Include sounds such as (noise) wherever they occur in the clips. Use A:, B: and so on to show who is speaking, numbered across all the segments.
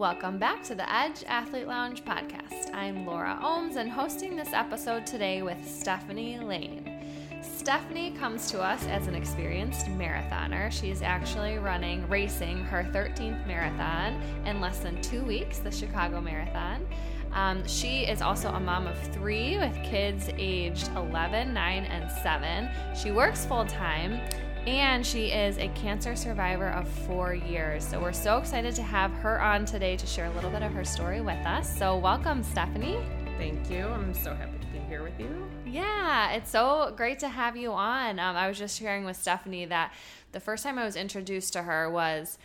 A: Welcome back to the Edge Athlete Lounge podcast. I'm Laura Ohms and hosting this episode today with Stephany Lane. Stephany comes to us as an experienced marathoner. She's actually running, racing her 13th marathon in less than two weeks, the Chicago Marathon. Um, she is also a mom of three with kids aged 11, 9, and 7. She works full time and she is a cancer survivor of four years. So we're so excited to have her on today to share a little bit of her story with us. So, welcome, Stephany.
B: Thank you. I'm so happy to be here with you.
A: Yeah, it's so great to have you on. Um, I was just sharing with Stephany that the first time I was introduced to her was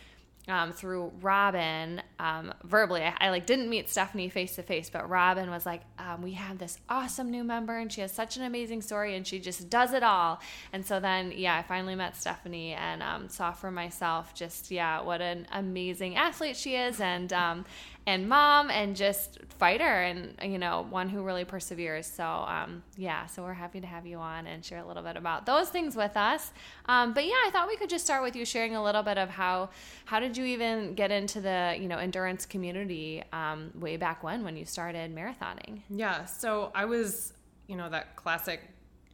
A: um, through Robin um, verbally. I, I, like didn't meet Stephany face to face, but Robin was like, um, "We have this awesome new member, and she has such an amazing story, and she just does it all." And so then, yeah, I finally met Stephany and um, saw for myself just yeah what an amazing athlete she is, and um, and mom and just fighter and you know one who really perseveres. So um, yeah so we're happy to have you on and share a little bit about those things with us. Um, but yeah i thought we could just start with you sharing a little bit of how how did you even get into the you know endurance community um, way back when when you started marathoning?
B: Yeah so i was you know that classic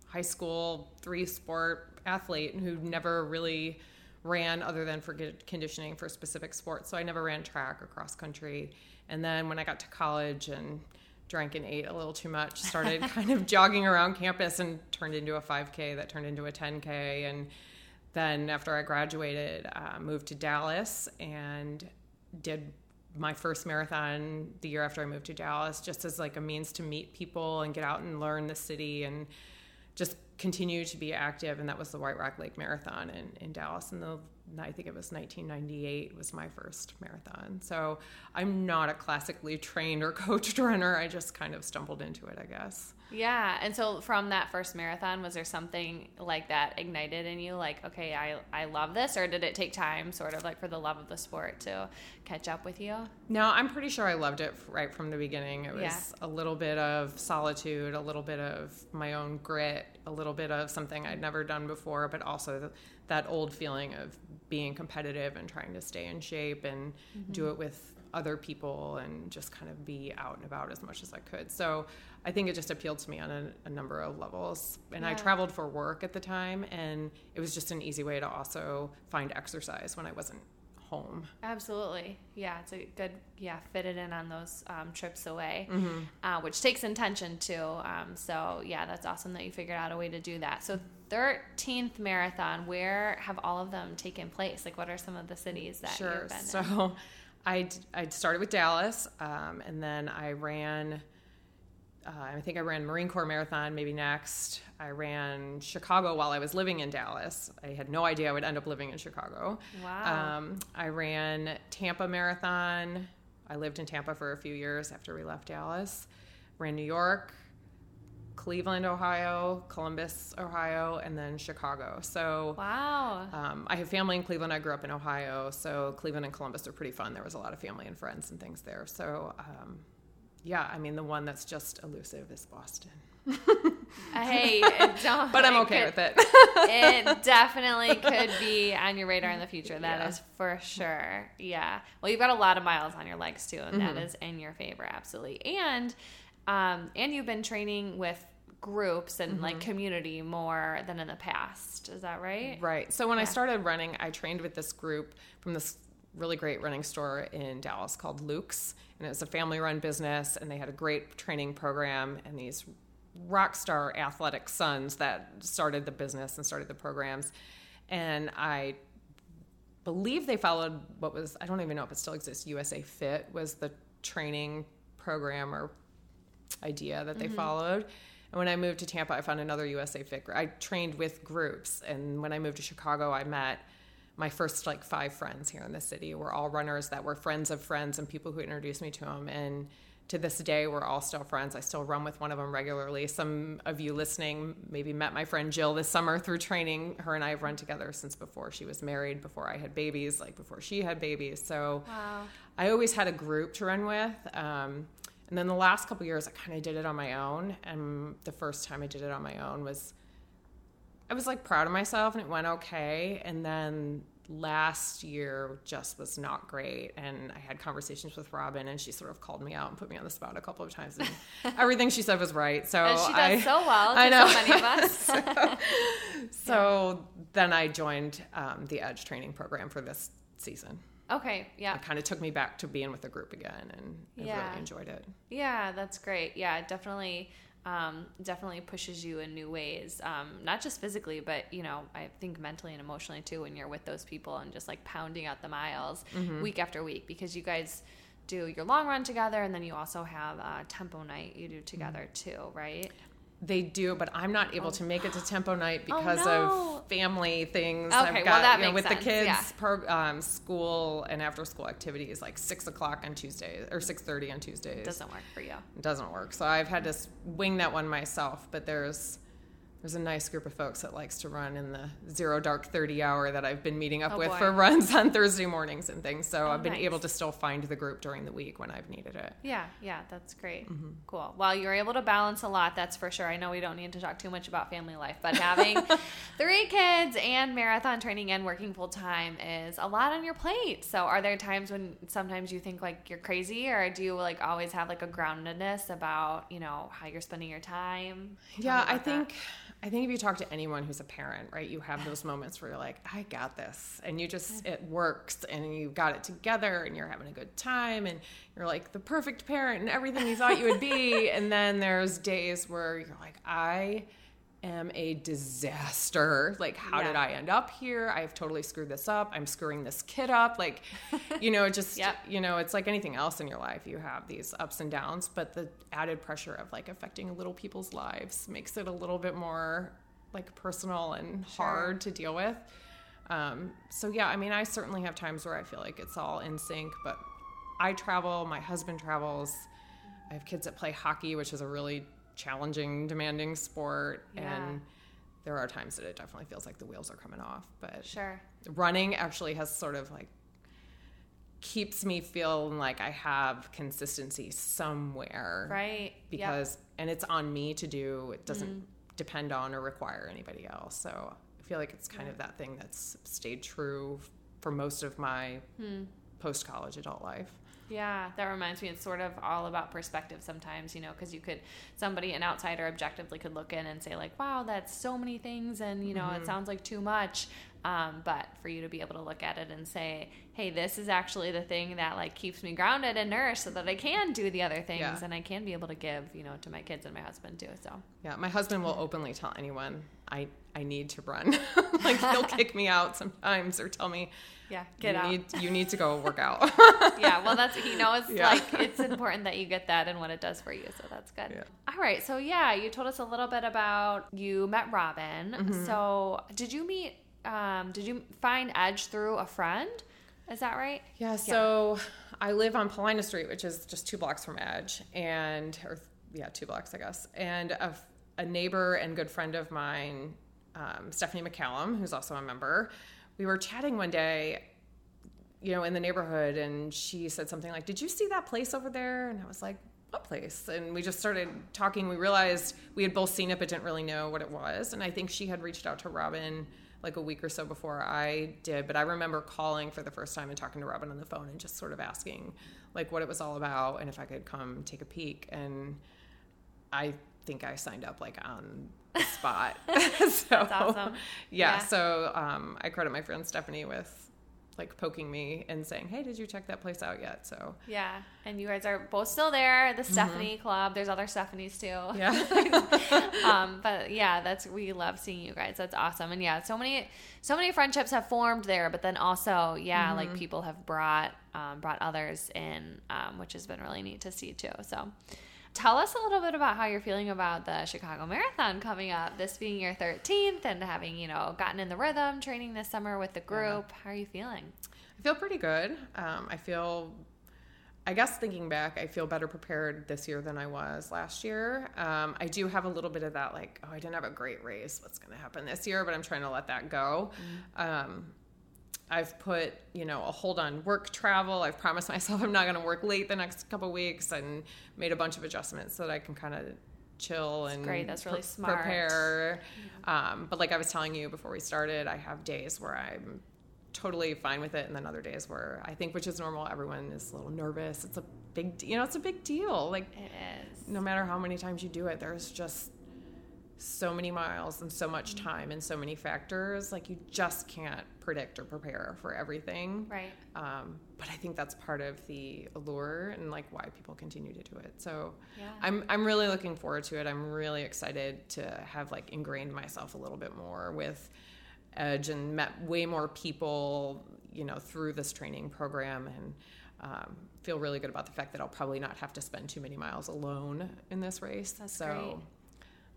B: high school three sport athlete who never really ran other than for conditioning for specific sports. So I never ran track or cross country. And then when I got to college and drank and ate a little too much, started (laughs) kind of jogging around campus and turned into a 5K that turned into a 10K. And then after I graduated, uh, moved to Dallas and did my first marathon the year after I moved to Dallas, just as like a means to meet people and get out and learn the city and just continue to be active. And that was the White Rock Lake Marathon in, in Dallas. And the, I think it was 1998 was my first marathon. So I'm not a classically trained or (laughs) coached runner. I just kind of stumbled into it, I guess.
A: Yeah. And so from that first marathon, was there something like that ignited in you? Like, okay, I, I love this? Or did it take time, sort of like for the love of the sport to catch up with you?
B: No, I'm pretty sure I loved it right from the beginning. It was yeah. a little bit of solitude, a little bit of my own grit, a little bit of something I'd never done before, but also the, that old feeling of being competitive and trying to stay in shape and mm-hmm. do it with other people and just kind of be out and about as much as I could. So I think it just appealed to me on a, a number of levels. And yeah. I traveled for work at the time, and it was just an easy way to also find exercise when I wasn't home.
A: Absolutely. Yeah, it's a good, yeah, fit it in on those um, trips away, mm-hmm. uh, which takes intention too. Um, so, yeah, that's awesome that you figured out a way to do that. So, 13th marathon, where have all of them taken place? Like, what are some of the cities that
B: sure.
A: you've been
B: so,
A: in?
B: I I started with Dallas, um, and then I ran. Uh, I think I ran Marine Corps Marathon maybe next. I ran Chicago while I was living in Dallas. I had no idea I would end up living in Chicago.
A: Wow. Um,
B: I ran Tampa Marathon. I lived in Tampa for a few years after we left Dallas. Ran New York, Cleveland, Ohio, Columbus, Ohio, and then Chicago. So
A: wow,
B: um, I have family in Cleveland. I grew up in Ohio, so Cleveland and Columbus are pretty fun. There was a lot of family and friends and things there. So um, yeah, I mean the one that's just elusive is Boston. (laughs)
A: hey, (laughs) don't
B: but I'm okay
A: could,
B: with it.
A: it (laughs) definitely could be on your radar in the future. That yeah. is for sure. Yeah. Well, you've got a lot of miles on your legs too, and mm-hmm. that is in your favor, absolutely. And um, and you've been training with groups and mm-hmm. like community more than in the past. Is that right?
B: Right. So when yeah. I started running, I trained with this group from this really great running store in Dallas called Luke's, and it was a family-run business, and they had a great training program and these rock star athletic sons that started the business and started the programs, and I believe they followed what was I don't even know if it still exists. USA Fit was the training program or idea that they mm-hmm. followed. And when I moved to Tampa, I found another USA Fit. I trained with groups, and when I moved to Chicago, I met my first like five friends here in the city. We're all runners that were friends of friends and people who introduced me to them. And to this day, we're all still friends. I still run with one of them regularly. Some of you listening maybe met my friend Jill this summer through training. Her and I have run together since before she was married, before I had babies, like before she had babies. So
A: wow.
B: I always had a group to run with. Um, and then the last couple years, I kind of did it on my own. And the first time I did it on my own was, I was like proud of myself and it went okay. And then last year just was not great and i had conversations with robin and she sort of called me out and put me on the spot a couple of times and (laughs) everything she said was right so
A: And she does
B: I,
A: so well to
B: I know.
A: so many of us. (laughs)
B: so so then i joined um, the edge training program for this season
A: okay, yeah.
B: it kind of took me back to being with the group again and i
A: Yeah.
B: really enjoyed it
A: Yeah, that's great. Yeah, definitely um, definitely pushes you in new ways. Um, not just physically, but you know, I think mentally and emotionally too. When you're with those people and just like pounding out the miles
B: Mm-hmm.
A: week after week, because you guys do your long run together, and then you also have a tempo night you do together too, right?
B: They do, but I'm not able to make it to tempo night (gasps) because
A: Oh. no.
B: of family things.
A: Okay,
B: I've
A: well, that
B: you know,
A: makes
B: with the kids,
A: yeah.
B: pro, um, school and after school activities like six o'clock on Tuesdays or six thirty on Tuesdays.
A: Doesn't work for you.
B: It doesn't work. So I've had to wing that one myself. But there's there's a nice group of folks that likes to run in the zero dark 30 hour that I've been meeting up
A: Oh,
B: with
A: boy.
B: for runs on Thursday mornings and things. So
A: Oh,
B: I've been
A: nice.
B: able to still find the group during the week when I've needed it.
A: Yeah, yeah, that's great.
B: Mm-hmm.
A: Cool. Well, you're able to balance a lot, that's for sure. I know we don't need to talk too much about family life, but having (laughs) three kids and marathon training and working full time is a lot on your plate. So, are there times when sometimes you think like you're crazy, or do you like always have like a groundedness about you know how you're spending your time? Tell
B: Yeah, I
A: that.
B: I think if you talk to anyone who's a parent, right, you have those moments where you're like, I got this, and you just it works, and you got it together, and you're having a good time, and you're like the perfect parent and everything you thought you would be, (laughs) and then there's days where you're like, I am a disaster. Like, how
A: Yeah.
B: did I end up here? I've totally screwed this up. I'm screwing this kid up. Like, (laughs) you know, just,
A: Yep.
B: you know, it's like anything else in your life. You have these ups and downs, but the added pressure of like affecting little people's lives makes it a little bit more like personal and
A: Sure.
B: hard to deal with. Um, so yeah, I mean, I certainly have times where I feel like it's all in sync, but I travel, my husband travels. I have kids that play hockey, which is a really challenging, demanding sport,
A: Yeah.
B: and there are times that it definitely feels like the wheels are coming off. But
A: Sure.
B: running actually has sort of like keeps me feeling like I have consistency somewhere,
A: Right. Yep.
B: Because and it's on me to do. It doesn't
A: Mm-hmm.
B: depend on or require anybody else. So I feel like it's kind of that thing that's stayed true for most of my
A: Hmm.
B: post college adult life.
A: Yeah, that reminds me. It's sort of all about perspective sometimes, you know, because you could, somebody, an outsider objectively could look in and say, like, wow, that's so many things and, you know,
B: Mm-hmm.
A: it sounds like too much. Um, but for you to be able to look at it and say, hey, this is actually the thing that, like, keeps me grounded and nourished so that I can do the other things
B: Yeah.
A: and I can be able to give, you know, to my kids and my husband too. So,
B: Yeah, my husband will openly tell anyone I I need to run. (laughs) like he'll kick me out sometimes or tell me
A: yeah, get
B: you
A: out.
B: need you need to go work out. (laughs)
A: yeah, well, that's he knows (laughs)
B: Yeah.
A: like it's important that you get that and what it does for you. So that's good.
B: Yeah.
A: All right, so yeah, you told us a little bit about you met Robin.
B: Mm-hmm.
A: So did you meet? Um, did you find Edge through a friend? Is that right?
B: Yeah, so I live on Paulina Street, which is just two blocks from Edge, and or yeah, two blocks, I guess. And a, a neighbor and good friend of mine, um, Stephanie McCallum, who's also a member, we were chatting one day, you know, in the neighborhood, and she said something like, "Did you see that place over there?" And I was like. What place? And we just started talking. We realized we had both seen it, but didn't really know what it was. And I think she had reached out to Robin like a week or so before I did. But I remember calling for the first time and talking to Robin on the phone and just sort of asking like what it was all about and if I could come take a peek. And I think I signed up like on the spot. (laughs) (laughs) so,
A: That's awesome.
B: Yeah.
A: Yeah.
B: So um, I credit my friend Stephanie with like poking me and saying, "Hey, did you check that place out yet?" So
A: Yeah, and you guys are both still there. The Stephanie Club. There's other Stephanies too.
B: yeah. (laughs)
A: um, but yeah, that's we love seeing you guys. That's awesome. And yeah, so many so many friendships have formed there. But then also, yeah, like people have brought um, brought others in, um, which has been really neat to see too. So. Tell us a little bit about how you're feeling about the Chicago Marathon coming up. This being your 13th and having, you know, gotten in the rhythm, training this summer with the group. How are you feeling?
B: I feel pretty good. Um, I feel, I guess thinking back, I feel better prepared this year than I was last year. Um, I do have a little bit of that, like, oh, I didn't have a great race. What's going to happen this year? But I'm trying to let that go. Um, I've put, you know, a hold on work travel. I've promised myself I'm not going to work late the next couple weeks and made a bunch of adjustments so that I can kind of chill and
A: great. That's really
B: pre-
A: smart.
B: prepare. Um, but like I was telling you before we started, I have days where I'm totally fine with it. And then other days where I think, which is normal, everyone is a little nervous. It's a big, you know, it's a big deal. Like,
A: it is.
B: no matter how many times you do it, there's just so many miles and so much time and so many factors. Like, you just can't predict or prepare for everything.
A: Right.
B: Um, but I think that's part of the allure and like why people continue to do it. So
A: Yeah.
B: I'm I'm really looking forward to it. I'm really excited to have like ingrained myself a little bit more with Edge and met way more people, you know, through this training program and um, feel really good about the fact that I'll probably not have to spend too many miles alone in this race.
A: That's
B: so
A: great.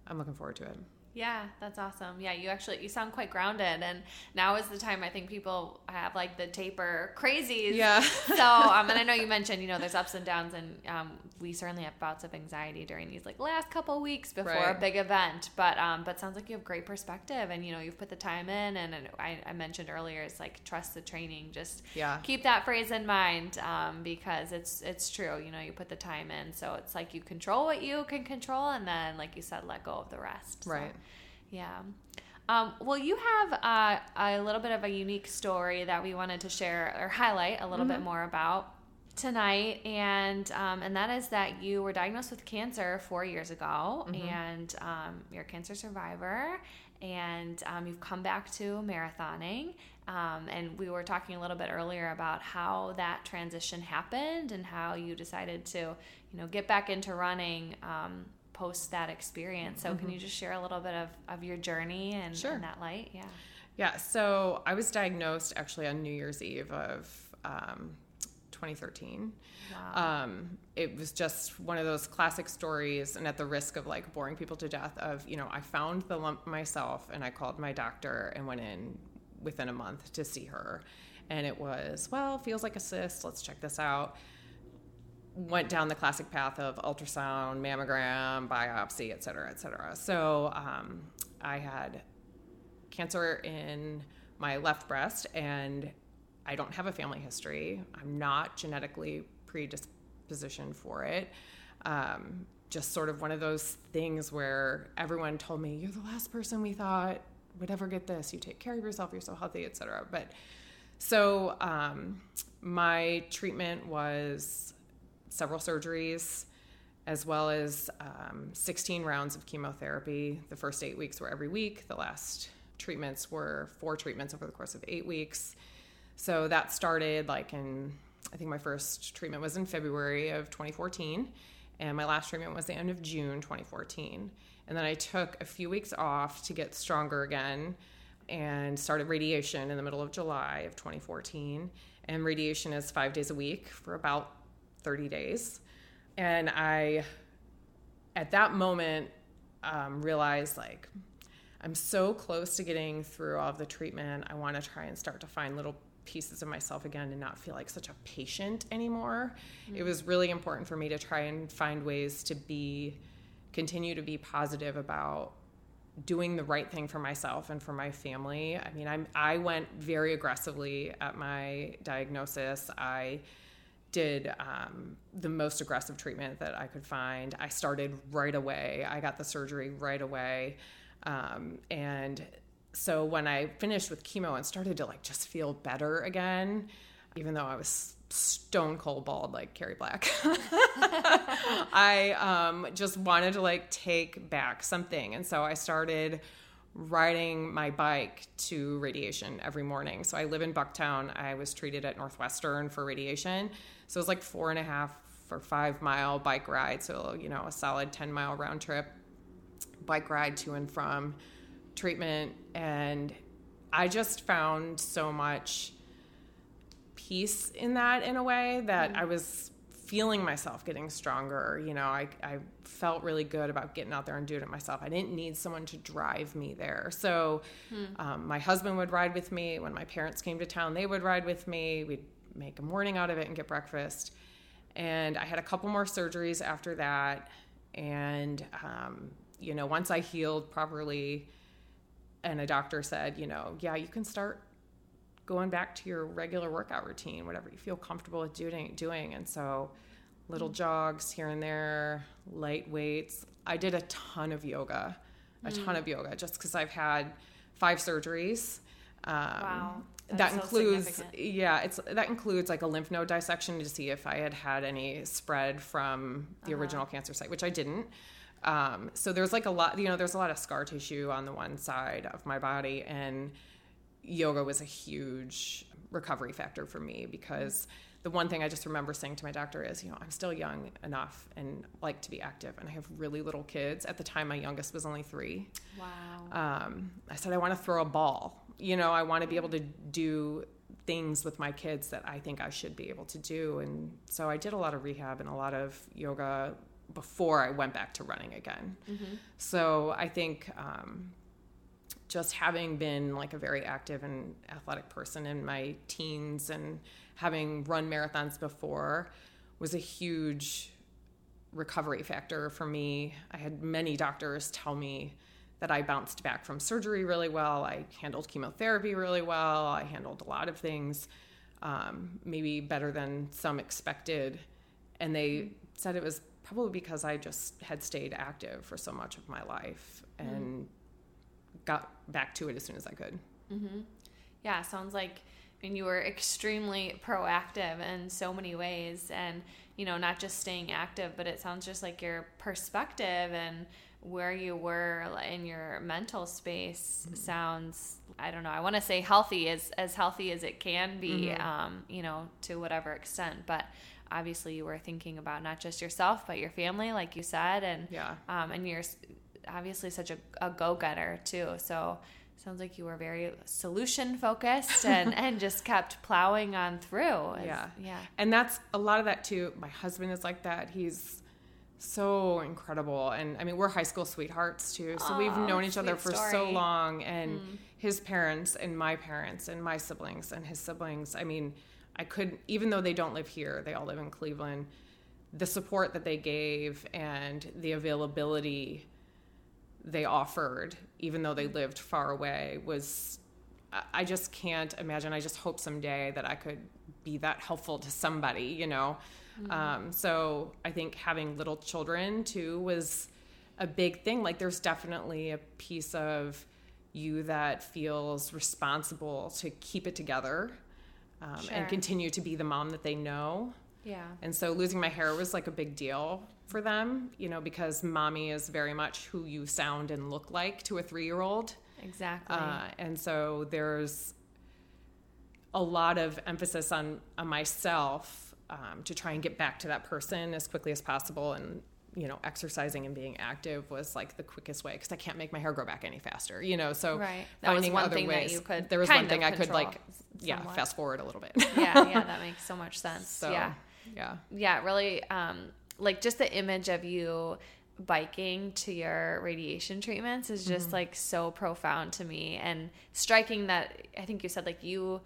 B: I'm looking forward to it.
A: Yeah, that's awesome. Yeah, you actually you sound quite grounded, and now is the time I think people have like the taper crazies.
B: Yeah.
A: so, um, and I know you mentioned you know there's ups and downs, and um, we certainly have bouts of anxiety during these like last couple weeks before a big event. But um, but sounds like you have great perspective, and you know you've put the time in, and, and I, I mentioned earlier it's like trust the training. Just
B: Yeah.
A: keep that phrase in mind um, because it's it's true. You know you put the time in, so it's like you control what you can control, and then like you said, let go of the rest. So,
B: Right.
A: yeah. Um, well, you have uh, a little bit of a unique story that we wanted to share or highlight a little bit more about tonight, and um, and that is that you were diagnosed with cancer four years ago, and um, you're a cancer survivor, and um, you've come back to marathoning. Um, and we were talking a little bit earlier about how that transition happened and how you decided to, you know, get back into running um, post that experience. So, can you just share a little bit of, of your journey and,
B: Sure.
A: and that light? Yeah.
B: Yeah, so I was diagnosed actually on New Year's Eve of um, 2013.
A: Wow.
B: Um, it was just one of those classic stories, and at the risk of like boring people to death, of you know, I found the lump myself, and I called my doctor and went in within a month to see her, and it was well, feels like a cyst. Let's check this out. Went down the classic path of ultrasound, mammogram, biopsy, et cetera, et cetera. So um, I had cancer in my left breast and I don't have a family history. I'm not genetically predispositioned for it. Um, just sort of one of those things where everyone told me, You're the last person we thought would ever get this. You take care of yourself, you're so healthy, etc. But so um, my treatment was several surgeries as well as um, 16 rounds of chemotherapy. The first eight weeks were every week. The last treatments were four treatments over the course of eight weeks. So that started like in, I think my first treatment was in February of 2014, and my last treatment was the end of June 2014. And then I took a few weeks off to get stronger again and started radiation in the middle of July of 2014. And radiation is five days a week for about 30 days. And I, at that moment, um, realized like, I'm so close to getting through all of the treatment. I want to try and start to find little pieces of myself again and not feel like such a patient anymore. It was really important for me to try and find ways to be, continue to be positive about doing the right thing for myself and for my family. I mean, I'm I went very aggressively at my diagnosis. I did um, the most aggressive treatment that I could find. I started right away. I got the surgery right away, um, and so when I finished with chemo and started to like just feel better again, even though I was stone cold bald like Carrie Black, (laughs) I um, just wanted to like take back something, and so I started riding my bike to radiation every morning. So I live in Bucktown. I was treated at Northwestern for radiation. So it was like four and a half or five mile bike ride. So, you know, a solid 10 mile round trip bike ride to and from treatment. And I just found so much peace in that in a way that I was feeling myself getting stronger. You know, I, I felt really good about getting out there and doing it myself. I didn't need someone to drive me there. So um, my husband would ride with me. When my parents came to town, they would ride with me. We'd make a morning out of it and get breakfast. And I had a couple more surgeries after that. And, um, you know, once I healed properly, and a doctor said, you know, yeah, you can start going back to your regular workout routine, whatever you feel comfortable with doing. Doing, and so little jogs here and there, light weights. I did a ton of yoga, a ton of yoga, just because I've had five surgeries. Um,
A: Wow.
B: that
A: That's so
B: includes
A: significant.
B: yeah it's that includes like a lymph node dissection to see if i had had any spread from the
A: Uh-huh.
B: original cancer site which i didn't um, so there's like a lot you know there's a lot of scar tissue on the one side of my body and yoga was a huge recovery factor for me because the one thing I just remember saying to my doctor is, you know, I'm still young enough and like to be active, and I have really little kids. At the time, my youngest was only three.
A: Wow.
B: Um, I said, I want to throw a ball. You know, I want to be able to do things with my kids that I think I should be able to do. And so I did a lot of rehab and a lot of yoga before I went back to running again. So I think um, just having been like a very active and athletic person in my teens and having run marathons before was a huge recovery factor for me. I had many doctors tell me that I bounced back from surgery really well. I handled chemotherapy really well. I handled a lot of things, um, maybe better than some expected. And they said it was probably because I just had stayed active for so much of my life mm-hmm. and got back to it as soon as I could. Mm-hmm.
A: Yeah, sounds like I mean you were extremely proactive in so many ways and you know, not just staying active, but it sounds just like your perspective and where you were in your mental space mm-hmm. sounds I don't know, I want to say healthy as as healthy as it can be um, you know, to whatever extent, but obviously you were thinking about not just yourself but your family like you said and
B: Yeah.
A: um, and you're obviously such a, a go-getter too so sounds like you were very solution focused (laughs) and and just kept plowing on through It's-
B: Yeah.
A: yeah
B: And that's a lot of that too. My husband is like that. He's so incredible. And I mean, we're high school sweethearts too. So we've known each other for so long. And his parents and my parents and my siblings and his siblings. I mean, I couldn't, even though they don't live here, they all live in Cleveland, the support that they gave and the availability they offered, even though they lived far away, was I- just can't imagine. I just hope someday that I could be that helpful to somebody, you know. Um, so I think having little children too was a big thing. Like, there's definitely a piece of you that feels responsible to keep it together um,
A: Sure.
B: and continue to be the mom that they know.
A: yeah
B: And so losing my hair was like a big deal for them, you know, because mommy is very much who you sound and look like to a three year old.
A: exactly
B: Uh, and so there's a lot of emphasis on, on myself um, to try and get back to that person as quickly as possible. And, you know, exercising and being active was like the quickest way because I can't make my hair grow back any faster, you know. So
A: Right. That was
B: finding
A: one
B: other
A: thing that
B: ways.
A: you could
B: there was one thing I could like, yeah,
A: somewhat.
B: fast forward a little bit. (laughs)
A: yeah yeah that makes so much sense (laughs)
B: so,
A: yeah
B: yeah.
A: yeah really um like just the image of you biking to your radiation treatments is just like so profound to me and striking that i think you said like you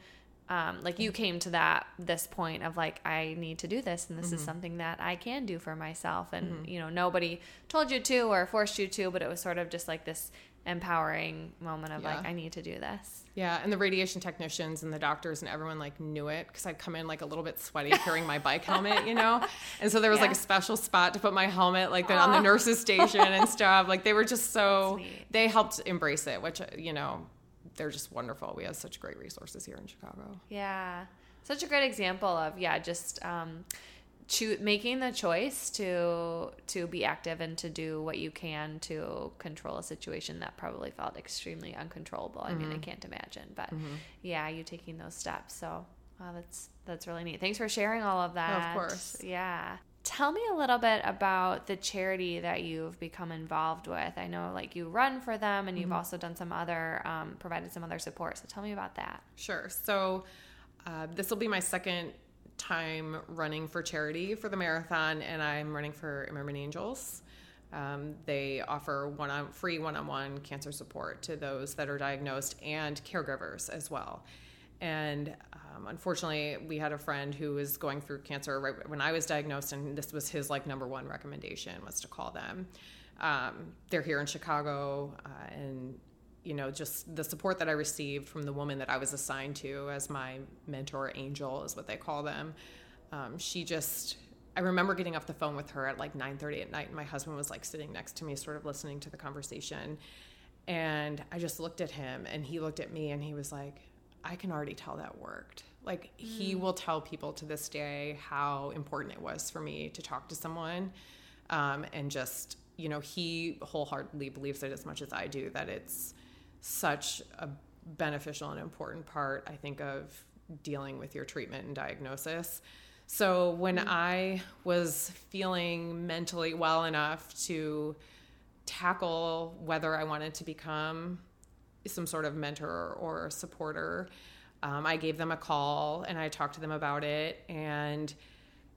A: um, like you came to that this point of like i need to do this and this is mm-hmm. something that i can do for myself. And mm-hmm. you know nobody told you to or forced you to but it was sort of just like this empowering moment of like i need to do this.
B: Yeah, and the radiation technicians and the doctors and everyone like knew it because I'd come in like a little bit sweaty carrying my bike helmet, you know, (laughs) and so there was like a special spot to put my helmet, like on the nurses station and stuff. Like they were just (laughs) so
A: Sweet.
B: they helped embrace it, which uh, you know they're just wonderful. We have such great resources here in Chicago.
A: Yeah, such a great example of yeah, just um, choo- making the choice to to be active and to do what you can to control a situation that probably felt extremely uncontrollable. I mean, I can't imagine, but yeah, you taking those steps. So wow, that's that's really neat. Thanks for sharing all of that.
B: Of course.
A: Yeah. Tell me a little bit about the charity that you've become involved with. I know, like, you run for them, and you've also done some other, um, provided some other support. So tell me about that.
B: Sure. So uh, this will be my second time running for charity for the marathon, and I'm running for Imerman Angels. Um, they offer one on free one-on-one cancer support to those that are diagnosed and caregivers as well. And um, unfortunately, we had a friend who was going through cancer right when I was diagnosed, and this was his like number one recommendation was to call them. Um, they're here in Chicago, uh, and you know, just the support that I received from the woman that I was assigned to as my mentor angel is what they call them. Um, she just, I remember getting off the phone with her at like 9:30 at night, and my husband was like sitting next to me, sort of listening to the conversation. And I just looked at him, and he looked at me, and he was like, I can already tell that worked. Like mm. he will tell people to this day how important it was for me to talk to someone, um, and just you know he wholeheartedly believes it as much as I do that it's such a beneficial and important part. I think of dealing with your treatment and diagnosis. So when mm. I was feeling mentally well enough to tackle whether I wanted to become some sort of mentor or supporter. Um, I gave them a call and I talked to them about it. And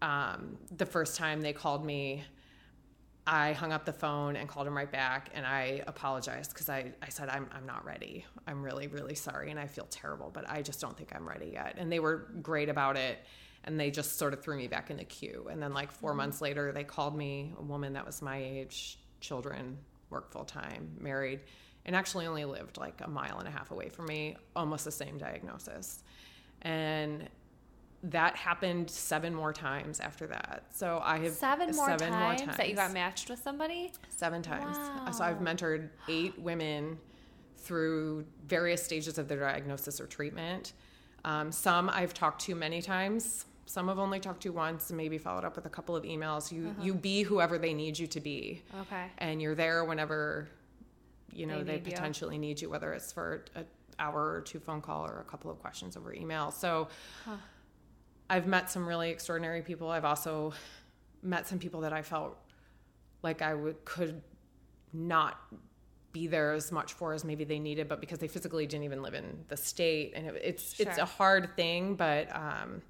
B: um, the first time they called me, I hung up the phone and called them right back and I apologized because I, I said, I'm, I'm not ready. I'm really, really sorry. And I feel terrible, but I just don't think I'm ready yet. And they were great about it. And they just sort of threw me back in the queue. And then, like, 4 mm-hmm. months later, they called me, a woman that was my age, children, work full time, married and actually only lived like a mile and a half away from me, almost the same diagnosis. And that happened seven more times after that. So I have
A: seven more, seven times, more times that you got matched with somebody.
B: Seven times. Wow. So I've mentored eight women through various stages of their diagnosis or treatment. Um, some I've talked to many times. Some I've only talked to once, and maybe followed up with a couple of emails. You uh-huh. you be whoever they need you to be.
A: Okay.
B: And you're there whenever you know they, they potentially you. need you whether it's for an hour or two phone call or a couple of questions over email so huh. i've met some really extraordinary people i've also met some people that i felt like i would could not be there as much for as maybe they needed but because they physically didn't even live in the state and it, it's sure. it's a hard thing but um,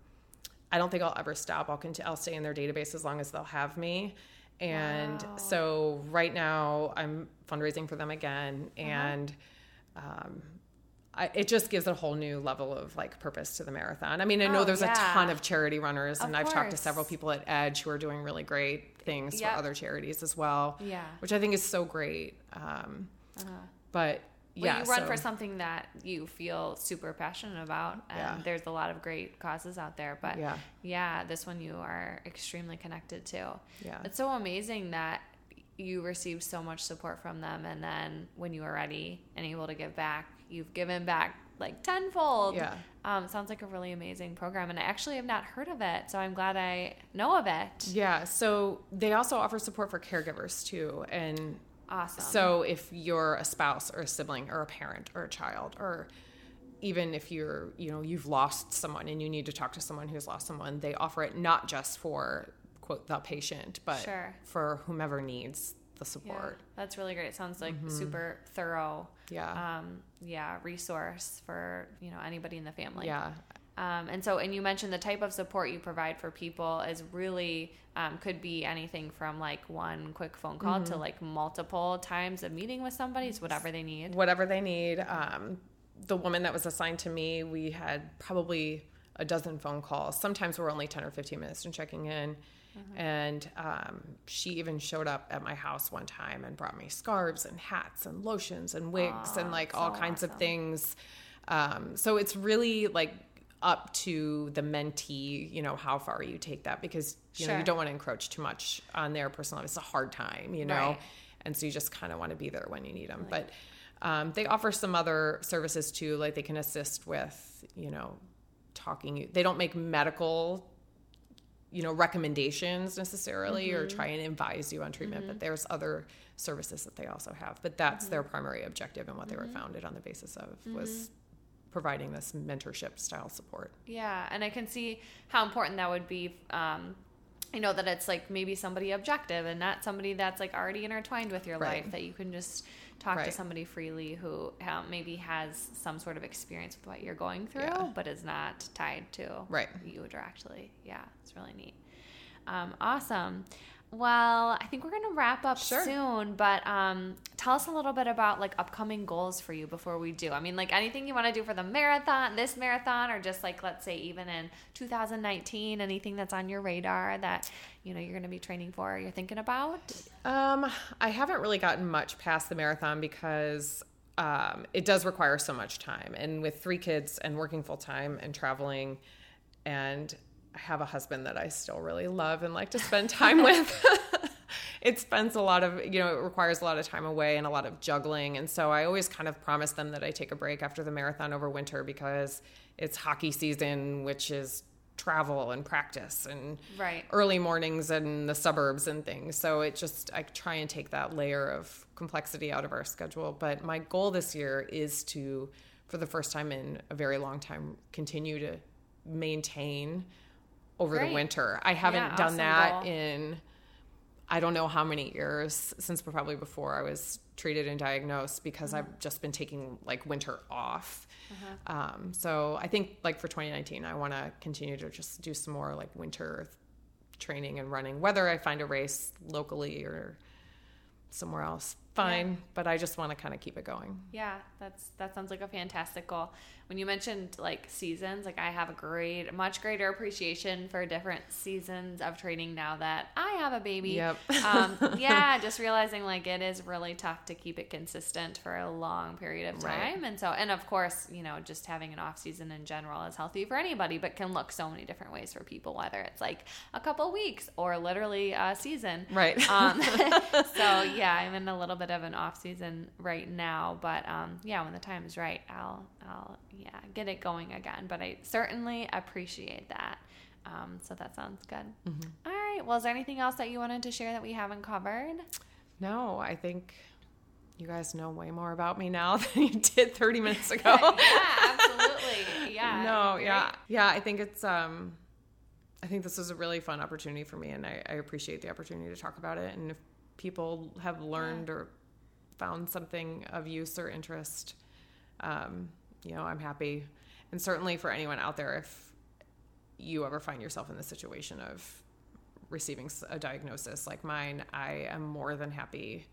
B: I don't think I'll ever stop. I'll continue, I'll stay in their database as long as they'll have me. And wow. so right now I'm fundraising for them again. Uh-huh. And um, I, it just gives a whole new level of like purpose to the marathon. I mean, I know oh, there's yeah. a ton of charity runners, of and I've talked to several people at Edge who are doing really great things yep. for other charities as well.
A: Yeah,
B: which I think is so great. Um, uh-huh. But
A: well, yeah, you run so, for something that you feel super passionate about, and yeah. there's a lot of great causes out there. But yeah. yeah, this one you are extremely connected to.
B: Yeah,
A: it's so amazing that you received so much support from them, and then when you were ready and able to give back, you've given back like tenfold.
B: Yeah,
A: um, sounds like a really amazing program, and I actually have not heard of it, so I'm glad I know of it.
B: Yeah, so they also offer support for caregivers too, and
A: Awesome.
B: So if you're a spouse or a sibling or a parent or a child or even if you're, you know, you've lost someone and you need to talk to someone who's lost someone, they offer it not just for quote the patient, but
A: sure.
B: for whomever needs the support.
A: Yeah, that's really great. It sounds like mm-hmm. super thorough.
B: Yeah.
A: Um, yeah, resource for, you know, anybody in the family.
B: Yeah.
A: Um, and so, and you mentioned the type of support you provide for people is really um, could be anything from like one quick phone call mm-hmm. to like multiple times of meeting with somebody. It's whatever they need.
B: Whatever they need. Um, the woman that was assigned to me, we had probably a dozen phone calls. Sometimes we're only 10 or 15 minutes in checking in. Mm-hmm. And um, she even showed up at my house one time and brought me scarves and hats and lotions and wigs oh, and like all kinds awesome. of things. Um, so it's really like up to the mentee, you know, how far you take that because you sure. know you don't want to encroach too much on their personal life. It's a hard time, you know, right. and so you just kind of want to be there when you need them. Right. But um, they offer some other services too, like they can assist with, you know, talking. You They don't make medical, you know, recommendations necessarily mm-hmm. or try and advise you on treatment, mm-hmm. but there's other services that they also have. But that's mm-hmm. their primary objective and what they were mm-hmm. founded on the basis of was mm-hmm providing this mentorship style support.
A: Yeah, and I can see how important that would be. Um, you know that it's like maybe somebody objective and not somebody that's like already intertwined with your right. life that you can just talk right. to somebody freely who um, maybe has some sort of experience with what you're going through yeah. but is not tied to
B: right.
A: you directly yeah it's really neat um, awesome well, I think we're going to wrap up sure. soon, but um, tell us a little bit about like upcoming goals for you before we do. I mean, like anything you want to do for the marathon, this marathon, or just like let's say even in 2019, anything that's on your radar that you know you're going to be training for, you're thinking about?
B: Um, I haven't really gotten much past the marathon because um, it does require so much time, and with three kids and working full time and traveling, and I have a husband that I still really love and like to spend time (laughs) with. (laughs) it spends a lot of you know it requires a lot of time away and a lot of juggling and so i always kind of promise them that i take a break after the marathon over winter because it's hockey season which is travel and practice and
A: right.
B: early mornings in the suburbs and things so it just i try and take that layer of complexity out of our schedule but my goal this year is to for the first time in a very long time continue to maintain over Great. the winter. I haven't yeah, done awesome that goal. in I don't know how many years since probably before I was treated and diagnosed because mm-hmm. I've just been taking like winter off. Uh-huh. Um, so I think like for 2019, I want to continue to just do some more like winter training and running, whether I find a race locally or somewhere else fine yeah. but i just want to kind of keep it going.
A: Yeah that's that sounds like a fantastic goal. When you mentioned like seasons like i have a great much greater appreciation for different seasons of training now that i have a baby.
B: Yep.
A: Um, (laughs) yeah just realizing like it is really tough to keep it consistent for a long period of time. Right. and so and of course you know just having an off season in general is healthy for anybody but can look so many different ways for people whether it's like a couple weeks or literally a season.
B: Right.
A: Um, (laughs) (laughs) so yeah i'm in a little bit of an off season right now, but um, yeah, when the time is right, I'll I'll yeah get it going again. But I certainly appreciate that. Um, so that sounds good. Mm-hmm. All right. Well, is there anything else that you wanted to share that we haven't covered?
B: No, I think you guys know way more about me now (laughs) than you did 30 minutes (laughs) ago.
A: yeah, absolutely. Yeah. (laughs)
B: no, yeah. Yeah, I think it's um I think this was a really fun opportunity for me and I, I appreciate the opportunity to talk about it. And if people have learned yeah. or found something of use or interest, um, you know, I'm happy. And certainly for anyone out there, if you ever find yourself in the situation of receiving a diagnosis like mine, I am more than happy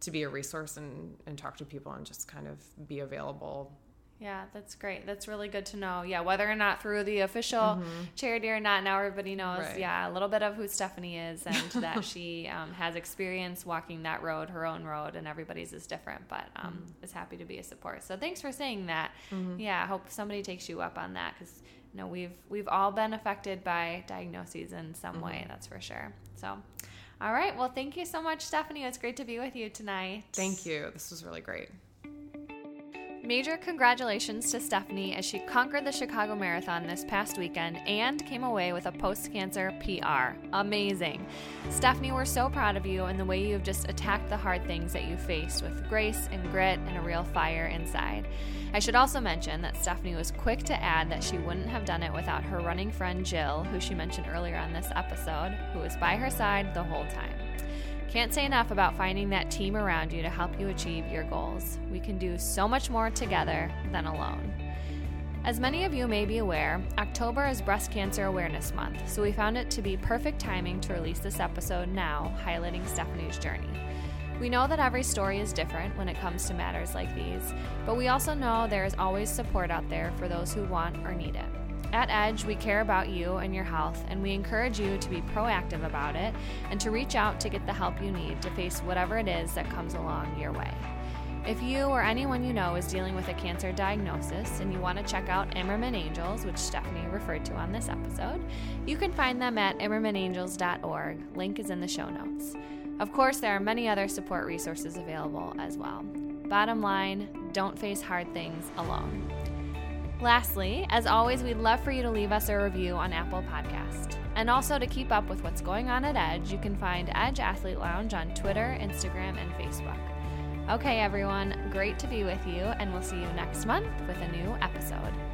B: to be a resource and, and talk to people and just kind of be available
A: yeah, that's great. That's really good to know. Yeah, whether or not through the official mm-hmm. charity or not, now everybody knows. Right. Yeah, a little bit of who Stephany is and (laughs) that she um, has experience walking that road, her own road, and everybody's is different, but um, mm-hmm. is happy to be a support. So thanks for saying that. Mm-hmm. Yeah, I hope somebody takes you up on that because you know we've we've all been affected by diagnoses in some way. Mm-hmm. That's for sure. So. All right. Well, thank you so much, Stephany. It's great to be with you tonight.
B: Thank you. This was really great.
A: Major congratulations to Stephany as she conquered the Chicago Marathon this past weekend and came away with a post cancer PR. Amazing. Stephany, we're so proud of you and the way you've just attacked the hard things that you faced with grace and grit and a real fire inside. I should also mention that Stephany was quick to add that she wouldn't have done it without her running friend Jill, who she mentioned earlier on this episode, who was by her side the whole time. Can't say enough about finding that team around you to help you achieve your goals. We can do so much more together than alone. As many of you may be aware, October is Breast Cancer Awareness Month, so we found it to be perfect timing to release this episode now, highlighting Stephany's journey. We know that every story is different when it comes to matters like these, but we also know there is always support out there for those who want or need it. At Edge, we care about you and your health, and we encourage you to be proactive about it and to reach out to get the help you need to face whatever it is that comes along your way. If you or anyone you know is dealing with a cancer diagnosis and you want to check out Imerman Angels, which Stephany referred to on this episode, you can find them at imermanangels.org. Link is in the show notes. Of course, there are many other support resources available as well. Bottom line, don't face hard things alone. Lastly, as always, we'd love for you to leave us a review on Apple Podcast. And also to keep up with what's going on at Edge, you can find Edge Athlete Lounge on Twitter, Instagram, and Facebook. Okay, everyone, great to be with you, and we'll see you next month with a new episode.